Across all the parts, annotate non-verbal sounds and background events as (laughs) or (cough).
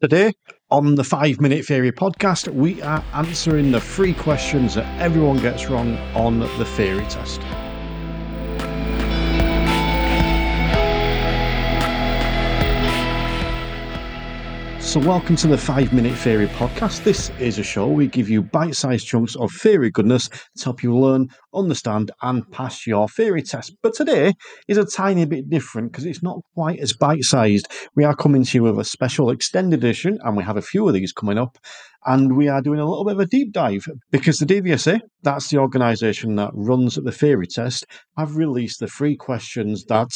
Today, on the Five Minute Theory podcast, we are answering the three questions that everyone gets wrong on the theory test. So, welcome to the Five Minute Theory podcast. This is a show we give you bite sized chunks of theory goodness to help you learn, understand, and pass your theory test. But today is a tiny bit different because it's not quite as bite sized. We are coming to you with a special extended edition, and we have a few of these coming up. And we are doing a little bit of a deep dive because the DVSA, that's the organisation that runs the theory test, have released the three questions that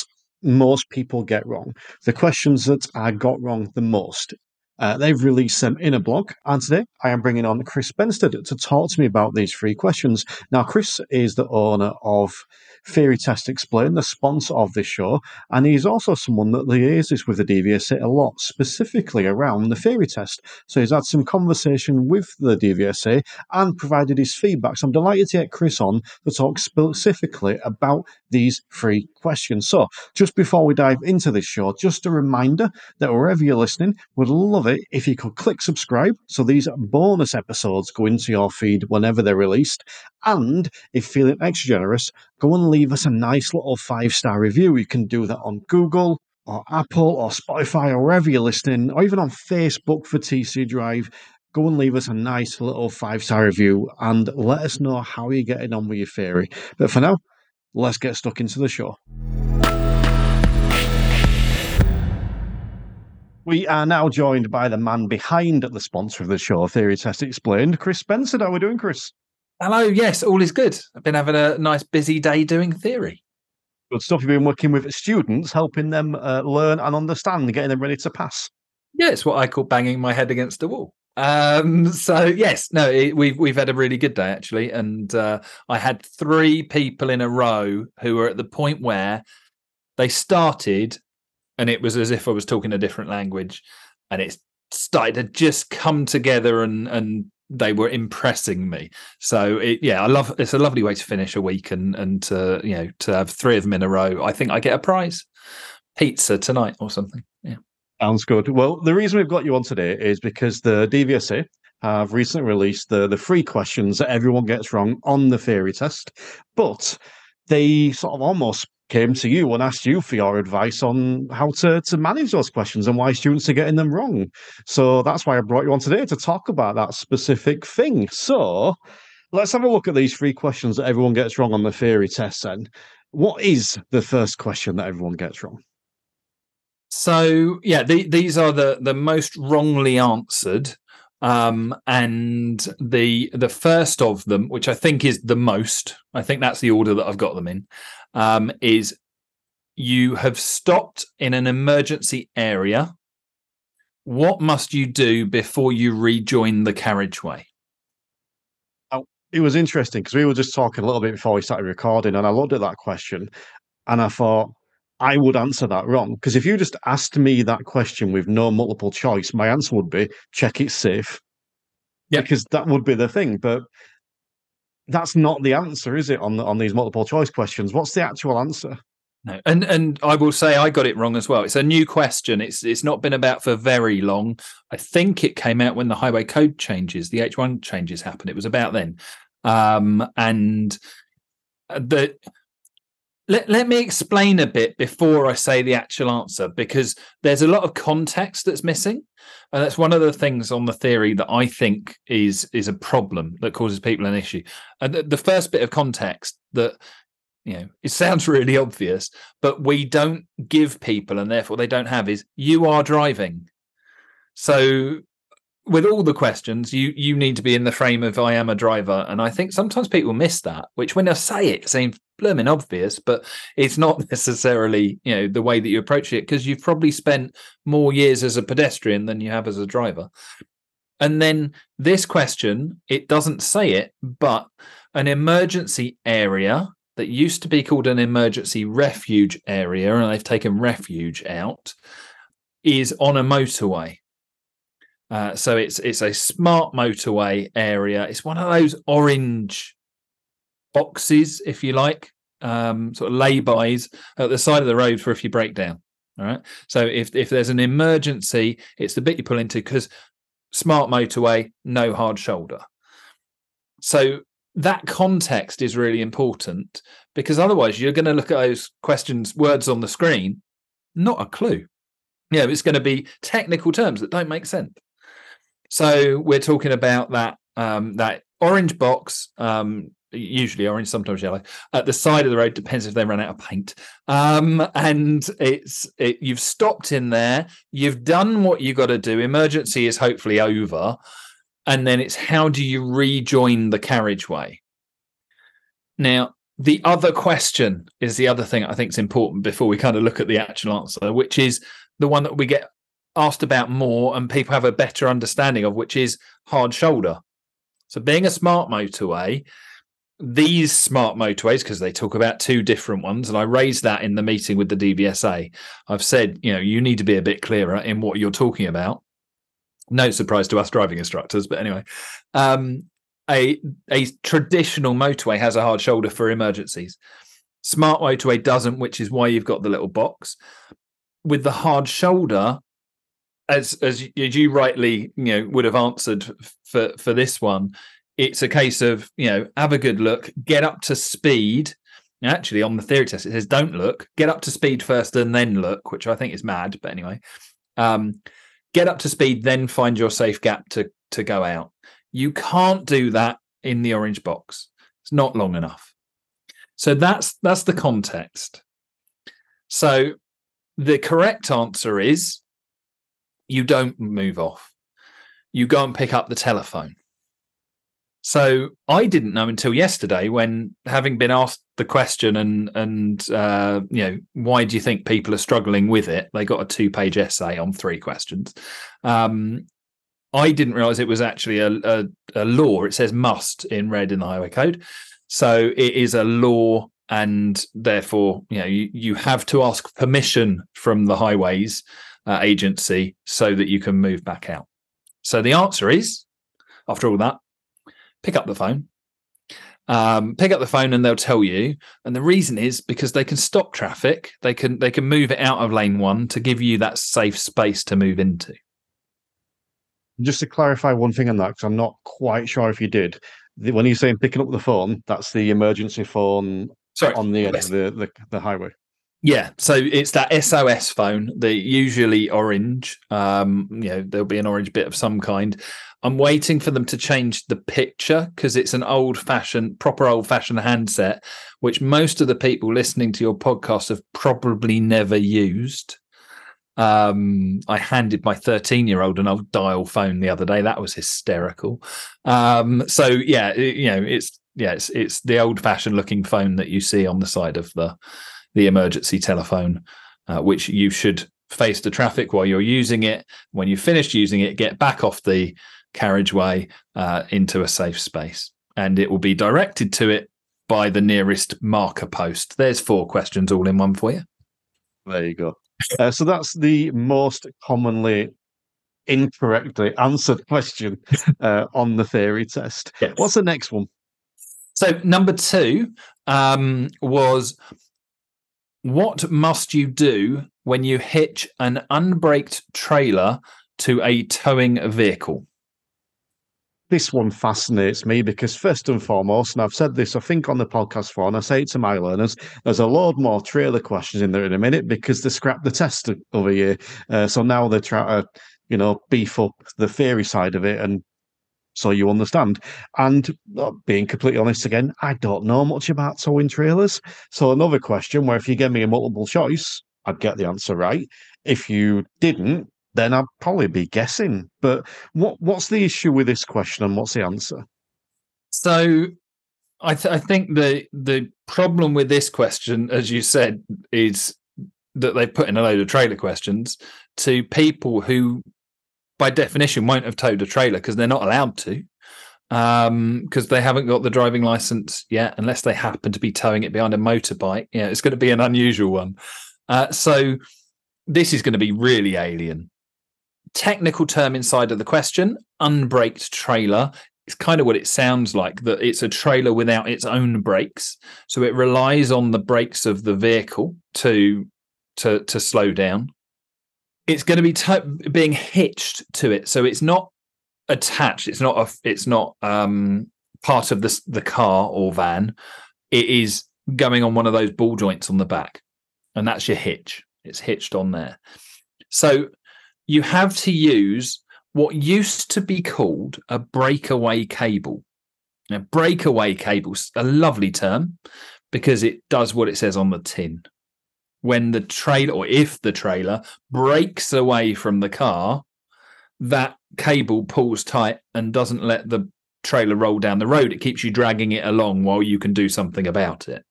most people get wrong. The questions that I got wrong the most uh, they've released them in a blog, and today I am bringing on Chris Bensted to talk to me about these three questions. Now, Chris is the owner of Theory Test Explained, the sponsor of this show, and he's also someone that liaises with the DVSA a lot, specifically around the theory test. So he's had some conversation with the DVSA and provided his feedback. So I'm delighted to get Chris on to talk specifically about these three questions. So just before we dive into this show, just a reminder that wherever you're listening, would love it if you could click subscribe so these bonus episodes go into your feed whenever they're released. And if feeling extra generous, go and leave us a nice little five star review. You can do that on Google or Apple or Spotify or wherever you're listening, or even on Facebook for TC Drive. Go and leave us a nice little five star review and let us know how you're getting on with your theory. But for now, let's get stuck into the show. We are now joined by the man behind the sponsor of the show, Theory Test Explained, Chris Spencer. How are we doing, Chris? Hello. Yes, all is good. I've been having a nice busy day doing theory. Good stuff. You've been working with students, helping them uh, learn and understand, getting them ready to pass. Yeah, it's what I call banging my head against the wall. Um, (laughs) so yes, no, it, we've we've had a really good day actually, and uh, I had three people in a row who were at the point where they started, and it was as if I was talking a different language, and it started to just come together and and they were impressing me. So it, yeah, I love it's a lovely way to finish a week and and to you know to have three of them in a row. I think I get a prize, pizza tonight or something. Yeah, sounds good. Well, the reason we've got you on today is because the DVSA have recently released the the three questions that everyone gets wrong on the theory test, but they sort of almost came to you and asked you for your advice on how to, to manage those questions and why students are getting them wrong. So that's why I brought you on today to talk about that specific thing. So let's have a look at these three questions that everyone gets wrong on the theory test then. What is the first question that everyone gets wrong? So yeah, the, these are the the most wrongly answered um, and the the first of them, which I think is the most, I think that's the order that I've got them in, um, is you have stopped in an emergency area. What must you do before you rejoin the carriageway? Oh, it was interesting because we were just talking a little bit before we started recording, and I looked at that question and I thought I would answer that wrong. Because if you just asked me that question with no multiple choice, my answer would be check it's safe. Yeah. Because that would be the thing. But that's not the answer, is it, on the, on these multiple choice questions? What's the actual answer? No. And and I will say I got it wrong as well. It's a new question. It's it's not been about for very long. I think it came out when the highway code changes, the H1 changes happened. It was about then. Um and the let, let me explain a bit before I say the actual answer because there's a lot of context that's missing. And that's one of the things on the theory that I think is is a problem that causes people an issue. And the, the first bit of context that you know it sounds (laughs) really obvious, but we don't give people and therefore they don't have is you are driving. So with all the questions, you you need to be in the frame of I am a driver, and I think sometimes people miss that. Which when I say it, seems blooming obvious, but it's not (laughs) necessarily you know the way that you approach it because you've probably spent more years as a pedestrian than you have as a driver. And then this question, it doesn't say it, but an emergency area that used to be called an emergency refuge area, and they've taken refuge out, is on a motorway. Uh, so it's it's a smart motorway area. It's one of those orange boxes, if you like, um, sort of laybys at the side of the road for if you break down. All right. So if if there's an emergency, it's the bit you pull into because smart motorway, no hard shoulder. So that context is really important because otherwise you're going to look at those questions, words on the screen, not a clue. Yeah, it's going to be technical terms that don't make sense. So we're talking about that um, that orange box, um, usually orange, sometimes yellow, at the side of the road. Depends if they run out of paint. Um, and it's it, you've stopped in there. You've done what you got to do. Emergency is hopefully over, and then it's how do you rejoin the carriageway? Now, the other question is the other thing I think is important before we kind of look at the actual answer, which is the one that we get asked about more and people have a better understanding of, which is hard shoulder. So, being a smart motorway, these smart motorways, because they talk about two different ones, and I raised that in the meeting with the DVSA. I've said, you know, you need to be a bit clearer in what you're talking about. No surprise to us driving instructors, but anyway, um, a a traditional motorway has a hard shoulder for emergencies. Smart motorway doesn't, which is why you've got the little box. With the hard shoulder, as as you rightly you know would have answered for for this one it's a case of you know have a good look get up to speed. Actually on the theory test it says don't look get up to speed first and then look which i think is mad but anyway. Um, get up to speed then find your safe gap to to go out. You can't do that in the orange box. It's not long enough. So that's that's the context. So the correct answer is you don't move off. You go and pick up the telephone. So I didn't know until yesterday when having been asked the question and and uh, you know why do you think people are struggling with it? They got a two page essay on three questions. Um, I didn't realize it was actually a, a, a law. It says must in red in the highway code, so it is a law and therefore you know you, you have to ask permission from the highways uh, agency so that you can move back out? So the answer is, after all that, pick up the phone. Um, pick up the phone and they'll tell you. And the reason is because they can stop traffic. They can they can move it out of lane one to give you that safe space to move into. Just to clarify one thing on that, because I'm not quite sure if you did. When you're saying picking up the phone, that's the emergency phone Sorry, on the end of the, the, the highway. Yeah, so it's that SOS phone, the usually orange. Um, you know, there'll be an orange bit of some kind. I'm waiting for them to change the picture because it's an old fashioned, proper old fashioned handset, which most of the people listening to your podcast have probably never used. Um, I handed my 13 year old an old dial phone the other day. That was hysterical. Um, so yeah, you know, it's yeah, it's it's the old fashioned looking phone that you see on the side of the the emergency telephone, uh, which you should face the traffic while you're using it. When you've finished using it, get back off the carriageway uh, into a safe space, and it will be directed to it by the nearest marker post. There's four questions all in one for you. There you go. Uh, so that's the most commonly incorrectly answered question uh, on the theory test. Yes. What's the next one? So number two um, was what must you do when you hitch an unbraked trailer to a towing vehicle? This one fascinates me because, first and foremost, and I've said this, I think, on the podcast before, and I say it to my learners, there's a load more trailer questions in there in a minute because they scrapped the test over here. Uh, so now they're trying to, you know, beef up the theory side of it and so you understand. And uh, being completely honest again, I don't know much about towing trailers. So another question where if you gave me a multiple choice, I'd get the answer right. If you didn't, then I'd probably be guessing. But what what's the issue with this question and what's the answer? So I, th- I think the the problem with this question, as you said, is that they put in a load of trailer questions to people who by definition won't have towed a trailer because they're not allowed to um because they haven't got the driving license yet unless they happen to be towing it behind a motorbike. Yeah it's going to be an unusual one. Uh, so this is going to be really alien. Technical term inside of the question unbraked trailer. It's kind of what it sounds like that it's a trailer without its own brakes. So it relies on the brakes of the vehicle to to to slow down. It's going to be t- being hitched to it, so it's not attached. It's not a. It's not um, part of the the car or van. It is going on one of those ball joints on the back, and that's your hitch. It's hitched on there. So you have to use what used to be called a breakaway cable. Now, breakaway cable's a lovely term because it does what it says on the tin. When the trailer, or if the trailer breaks away from the car, that cable pulls tight and doesn't let the trailer roll down the road. It keeps you dragging it along while you can do something about it.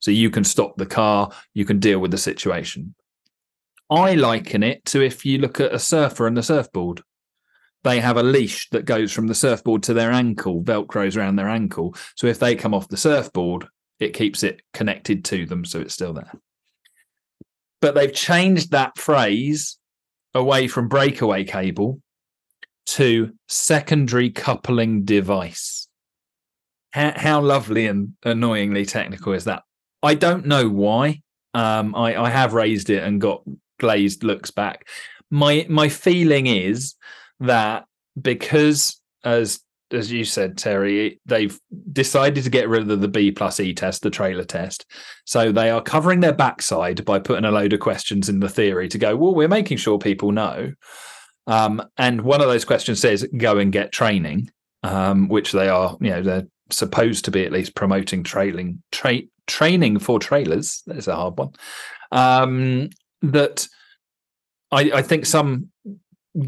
So you can stop the car, you can deal with the situation. I liken it to if you look at a surfer and the surfboard. They have a leash that goes from the surfboard to their ankle, velcros around their ankle. So if they come off the surfboard, it keeps it connected to them so it's still there. But they've changed that phrase away from breakaway cable to secondary coupling device. How, how lovely and annoyingly technical is that? I don't know why. Um, I, I have raised it and got glazed looks back. My my feeling is that because as as you said, Terry, they've decided to get rid of the B plus E test, the trailer test. So they are covering their backside by putting a load of questions in the theory to go, well, we're making sure people know. Um, and one of those questions says, go and get training, um, which they are, you know, they're supposed to be at least promoting trailing, tra- training for trailers. That's a hard one. Um, that I, I think some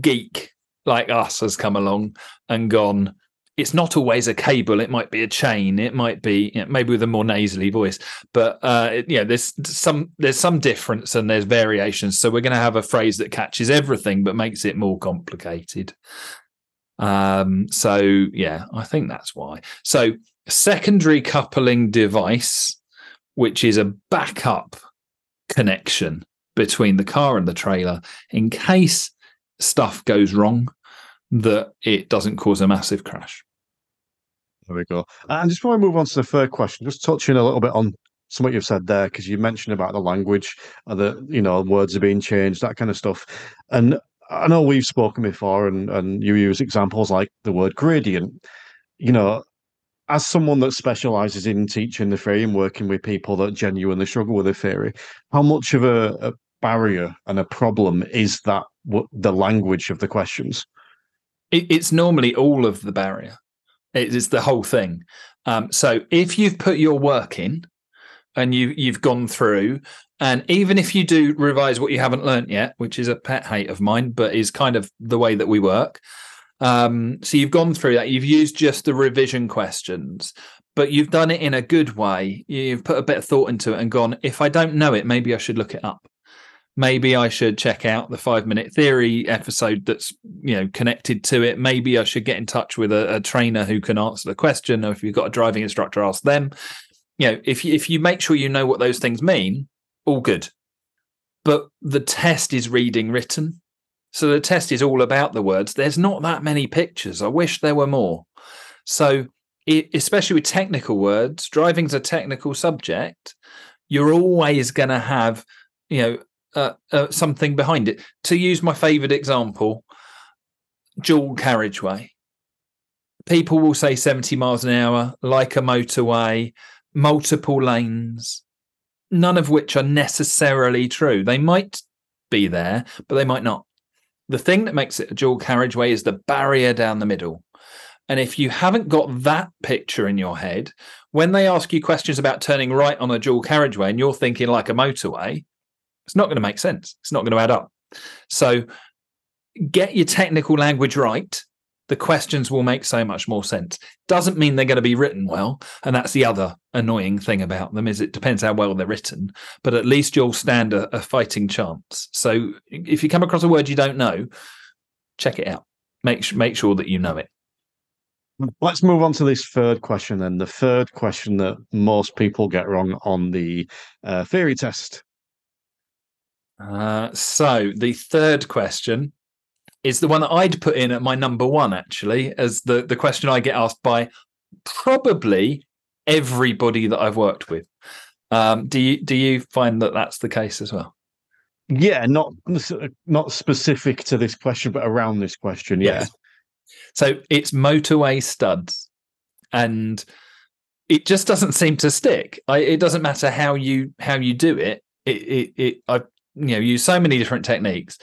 geek like us has come along and gone it's not always a cable it might be a chain it might be you know, maybe with a more nasally voice but uh yeah there's some there's some difference and there's variations. So we're going to have a phrase that catches everything but makes it more complicated. Um so yeah i think that's why. So secondary coupling device which is a backup connection between the car and the trailer in case stuff goes wrong that it doesn't cause a massive crash. There we go. And just before I move on to the third question, just touching a little bit on something you've said there, because you mentioned about the language, uh, the you know words are being changed, that kind of stuff. And I know we've spoken before, and and you use examples like the word gradient. You know, as someone that specializes in teaching the theory and working with people that genuinely struggle with the theory, how much of a, a barrier and a problem is that what the language of the questions? It, it's normally all of the barrier. It is the whole thing. Um, so if you've put your work in and you you've gone through, and even if you do revise what you haven't learnt yet, which is a pet hate of mine, but is kind of the way that we work. Um, so you've gone through that. You've used just the revision questions, but you've done it in a good way. You've put a bit of thought into it and gone. If I don't know it, maybe I should look it up maybe I should check out the five minute theory episode that's you know connected to it. Maybe I should get in touch with a, a, trainer who can answer the question, or if you've got a driving instructor, ask them. You know, if you, if you make sure you know what those things mean, all good. But the test is reading written, so the test is all about the words. There's not that many pictures. I wish there were more. So, it, especially with technical words, driving's a technical subject. You're always going to have you know uh, uh, something behind it. To use my favourite example, dual carriageway. People will say 70 miles an hour, like a motorway, multiple lanes, none of which are necessarily true. They might be there, but they might not. The thing that makes it a dual carriageway is the barrier down the middle. And if you haven't got that picture in your head, when they ask you questions about turning right on a dual carriageway and you're thinking like a motorway, it's not going to make sense. It's not going to add up. So get your technical language right. The questions will make so much more sense. Doesn't mean they're going to be written well. And that's the other annoying thing about them is it depends how well they're written, but at least you'll stand a, a fighting chance. So if you come across a word you don't know, check it out. Make, make sure that you know it. Let's move on to this third question then. The third question that most people get wrong on the uh, theory test uh, so the third question is the one that I'd put in at my number one, actually, as the, the question I get asked by probably everybody that I've worked with. Um, do you do you find that that's the case as well? Yeah, not not specific to this question, but around this question. Yeah. Yes. So it's motorway studs, and it just doesn't seem to stick. I, it doesn't matter how you how you do it. It it, it I you know use so many different techniques.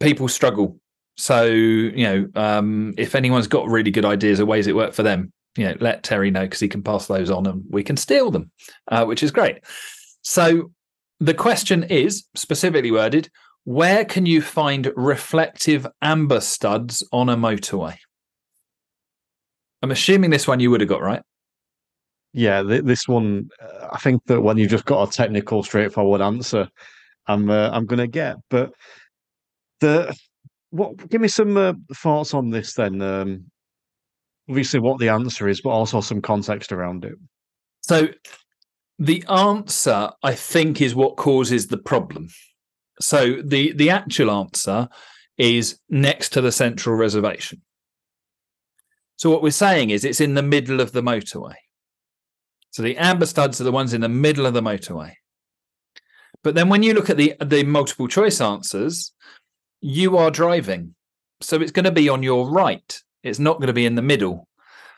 People struggle. So you know um, if anyone's got really good ideas of ways it work for them, you know let Terry know because he can pass those on and we can steal them, uh, which is great. So the question is specifically worded: Where can you find reflective amber studs on a motorway? I'm assuming this one you would have got right yeah, th- this one, uh, I think that when you've just got a technical, straightforward answer, I'm uh, I'm going to get. But the what? Give me some uh, thoughts on this then. Um, obviously, what the answer is, but also some context around it. So, the answer, I think, is what causes the problem. So the the actual answer is next to the central reservation. So what we're saying is it's in the middle of the motorway. So the amber studs are the ones in the middle of the motorway. But then when you look at the the multiple choice answers, you are driving. So it's going to be on your right. It's not going to be in the middle.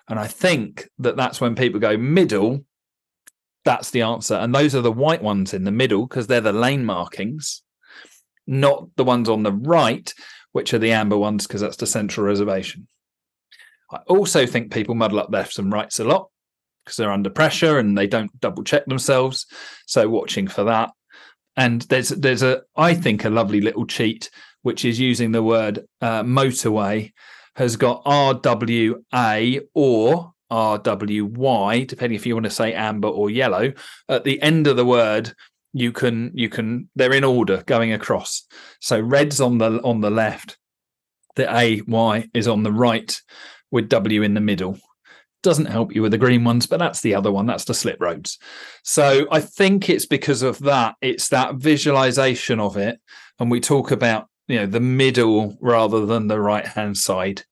And I think that that's when people go middle. That's the answer. And those are the white ones in the middle because they're the lane markings, not the ones on the right, which are the amber ones because that's the central reservation. I also think people muddle up lefts and rights a lot because they're under pressure and they don't double check themselves. So watching for that. And there's there's a I think a lovely little cheat which is using the word uh, motorway has got RWA or RWY, depending if you want to say amber or yellow. At the end of the word, you can you can they're in order going across. So red's on the on the left, the A Y is on the right, with W in the middle doesn't help you with the green ones, but that's the other one. That's the slip roads. So I think it's because of that. It's that visualization of it. And we talk about, you know, the middle rather than the right hand side.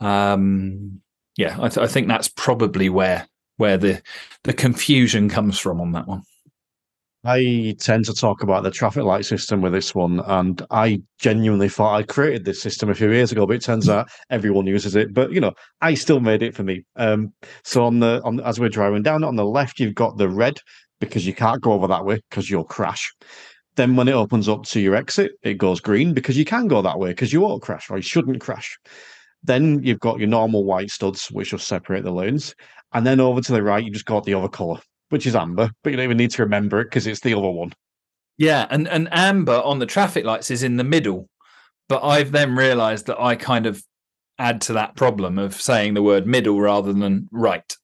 Um, yeah, I, th- I think that's probably where where the the confusion comes from on that one. I tend to talk about the traffic light system with this one, and I genuinely thought I created this system a few years ago, but it turns out everyone uses it. But you know, I still made it for me. Um, so on the on as we're driving down on the left, you've got the red because you can't go over that way because you'll crash. Then when it opens up to your exit, it goes green because you can go that way because you won't crash or you shouldn't crash. Then you've got your normal white studs, which will separate the lanes. And then over to the right, you just got the other colour, which is amber, but you don't even need to remember it because it's the other one. Yeah, and, and amber on the traffic lights is in the middle. But I've then realized that I kind of add to that problem of saying the word middle rather than right.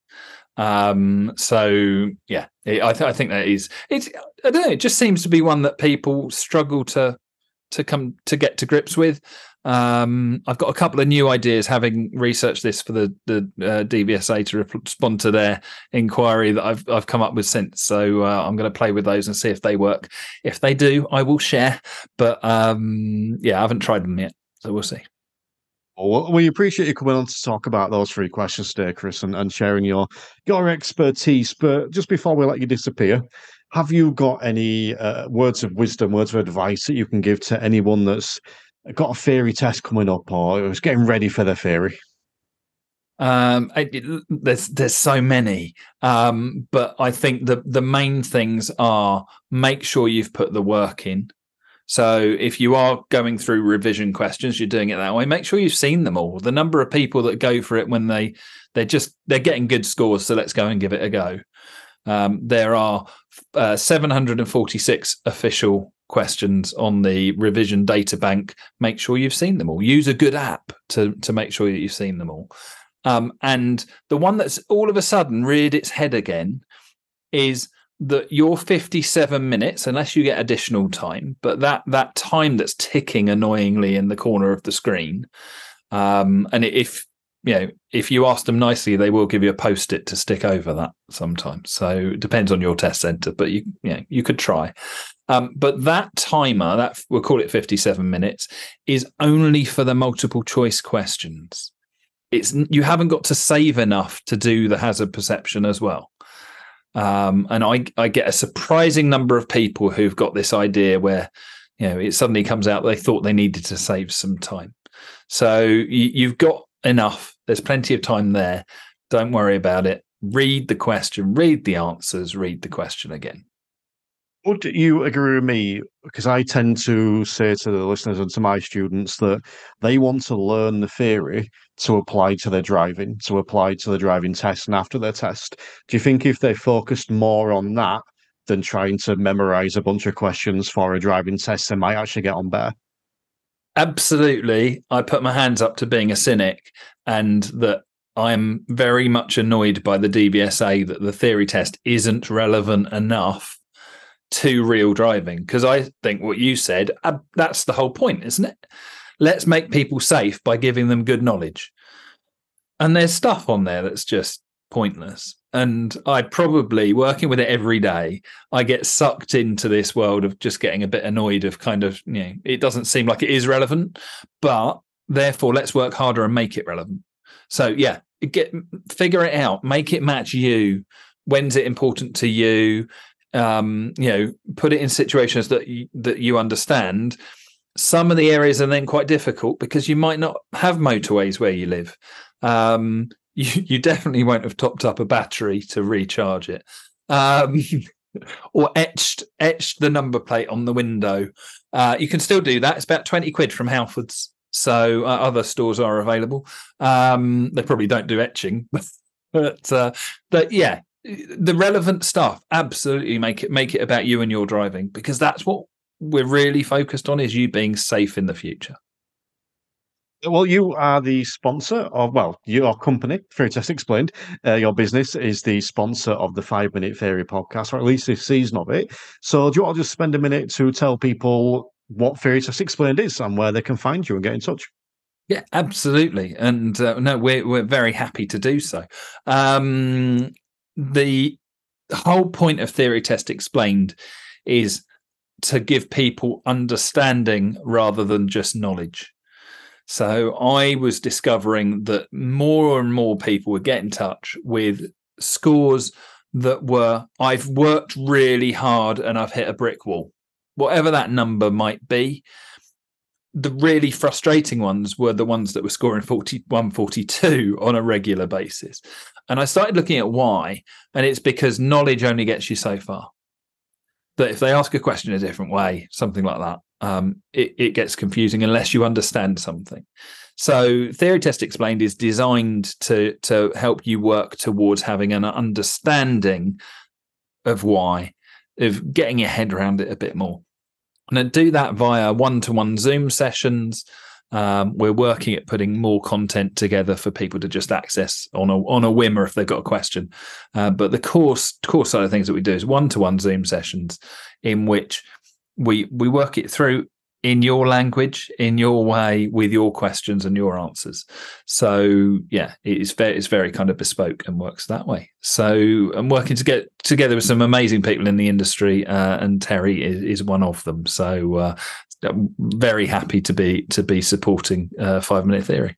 Um, so yeah, it, I, th- I think that is it's I don't know, it just seems to be one that people struggle to to come to get to grips with. Um, I've got a couple of new ideas, having researched this for the the uh, DVSA to respond to their inquiry that I've I've come up with since. So uh, I'm going to play with those and see if they work. If they do, I will share. But um, yeah, I haven't tried them yet, so we'll see. Well, we appreciate you coming on to talk about those three questions today, Chris, and, and sharing your your expertise. But just before we let you disappear, have you got any uh, words of wisdom, words of advice that you can give to anyone that's got a theory test coming up or I was getting ready for the theory? Um, it, there's there's so many, um, but I think the the main things are make sure you've put the work in. So if you are going through revision questions, you're doing it that way. Make sure you've seen them all. The number of people that go for it when they they're just they're getting good scores, so let's go and give it a go. Um, there are uh, 746 official questions on the revision data bank, make sure you've seen them all. Use a good app to to make sure that you've seen them all. Um, and the one that's all of a sudden reared its head again is that your 57 minutes, unless you get additional time, but that that time that's ticking annoyingly in the corner of the screen. Um, and if you know, if you ask them nicely, they will give you a post-it to stick over that sometimes. So it depends on your test center, but you you know, you could try. Um, but that timer, that we'll call it 57 minutes, is only for the multiple choice questions. It's you haven't got to save enough to do the hazard perception as well. Um, and I, I get a surprising number of people who've got this idea where you know, it suddenly comes out they thought they needed to save some time. So you, you've got enough. There's plenty of time there. Don't worry about it. Read the question, read the answers, read the question again. Would you agree with me? Because I tend to say to the listeners and to my students that they want to learn the theory to apply to their driving, to apply to the driving test and after their test. Do you think if they focused more on that than trying to memorize a bunch of questions for a driving test, they might actually get on better? Absolutely. I put my hands up to being a cynic and that I'm very much annoyed by the DVSA that the theory test isn't relevant enough to real driving because I think what you said uh, that's the whole point, isn't it? Let's make people safe by giving them good knowledge. And there's stuff on there that's just pointless. And I probably working with it every day, I get sucked into this world of just getting a bit annoyed of kind of, you know, it doesn't seem like it is relevant, but therefore let's work harder and make it relevant. So yeah, get figure it out, make it match you. When's it important to you? um, you know, put it in situations that you, that you understand. Some of the areas are then quite difficult because you might not have motorways where you live. Um, you, you definitely won't have topped up a battery to recharge it, um, (laughs) or etched etched the number plate on the window. Uh, you can still do that. It's about twenty quid from Halfords. So uh, other stores are available. Um, they probably don't do etching, (laughs) but uh, but yeah, the relevant stuff absolutely make it make it about you and your driving because that's what we're really focused on is you being safe in the future well, you are the sponsor of, well, your company, Theory Test Explained, uh, your business is the sponsor of the Five Minute Theory podcast, or at least this season of it. So, do you want to just spend a minute to tell people what Theory Test Explained is and where they can find you and get in touch? Yeah, absolutely. And uh, no, we're, we're very happy to do so. Um, the whole point of theory test explained is to give people understanding rather than just knowledge. So I was discovering that more and more people would get in touch with scores that were I've worked really hard and I've hit a brick wall. Whatever that number might be, the really frustrating ones were the ones that were scoring 41 42 on a regular basis. And i started looking at why and it's because knowledge only gets you so far. That if they ask a question a different way something like that um, it, it gets confusing unless you understand something so theory test explained is designed to to help you work towards having an understanding of why of getting your head around it a bit more and do that via one-to-one Zoom sessions. Um, we're working at putting more content together for people to just access on a on a whim or if they've got a question. Uh, but the course course side of things that we do is one-to-one Zoom sessions in which we we work it through in your language, in your way, with your questions and your answers. So yeah, it's very it's very kind of bespoke and works that way. So I'm working to get together with some amazing people in the industry, uh, and Terry is, is, one of them. So uh, I'm very happy to be to be supporting uh, Five Minute Theory.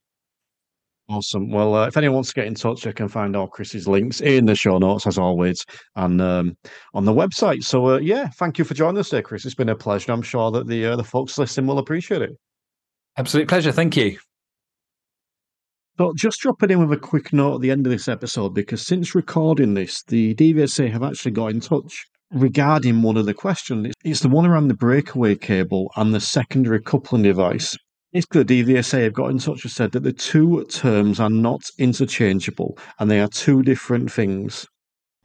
Awesome. Well, uh, if anyone wants to get in touch, they can find all Chris's links in the show notes, as always, and um, on the website. So, uh, yeah, thank you for joining us today, Chris. It's been a pleasure. I'm sure that the uh, the folks listening will appreciate it. Absolute pleasure. Thank you. So, just dropping in with a quick note at the end of this episode, because since recording this, the DVSA have actually got in touch regarding one of the questions. It's the one around the breakaway cable and the secondary coupling device. Basically, the DVSA have got in touch and said that the two terms are not interchangeable and they are two different things.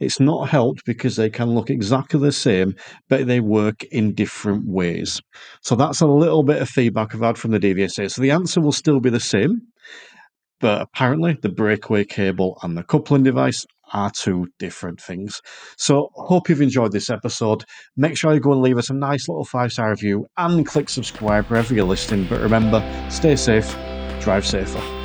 It's not helped because they can look exactly the same, but they work in different ways. So that's a little bit of feedback I've had from the DVSA. So the answer will still be the same, but apparently the breakaway cable and the coupling device are two different things. So, hope you've enjoyed this episode. Make sure you go and leave us a nice little five star review and click subscribe wherever you're listening. But remember, stay safe, drive safer.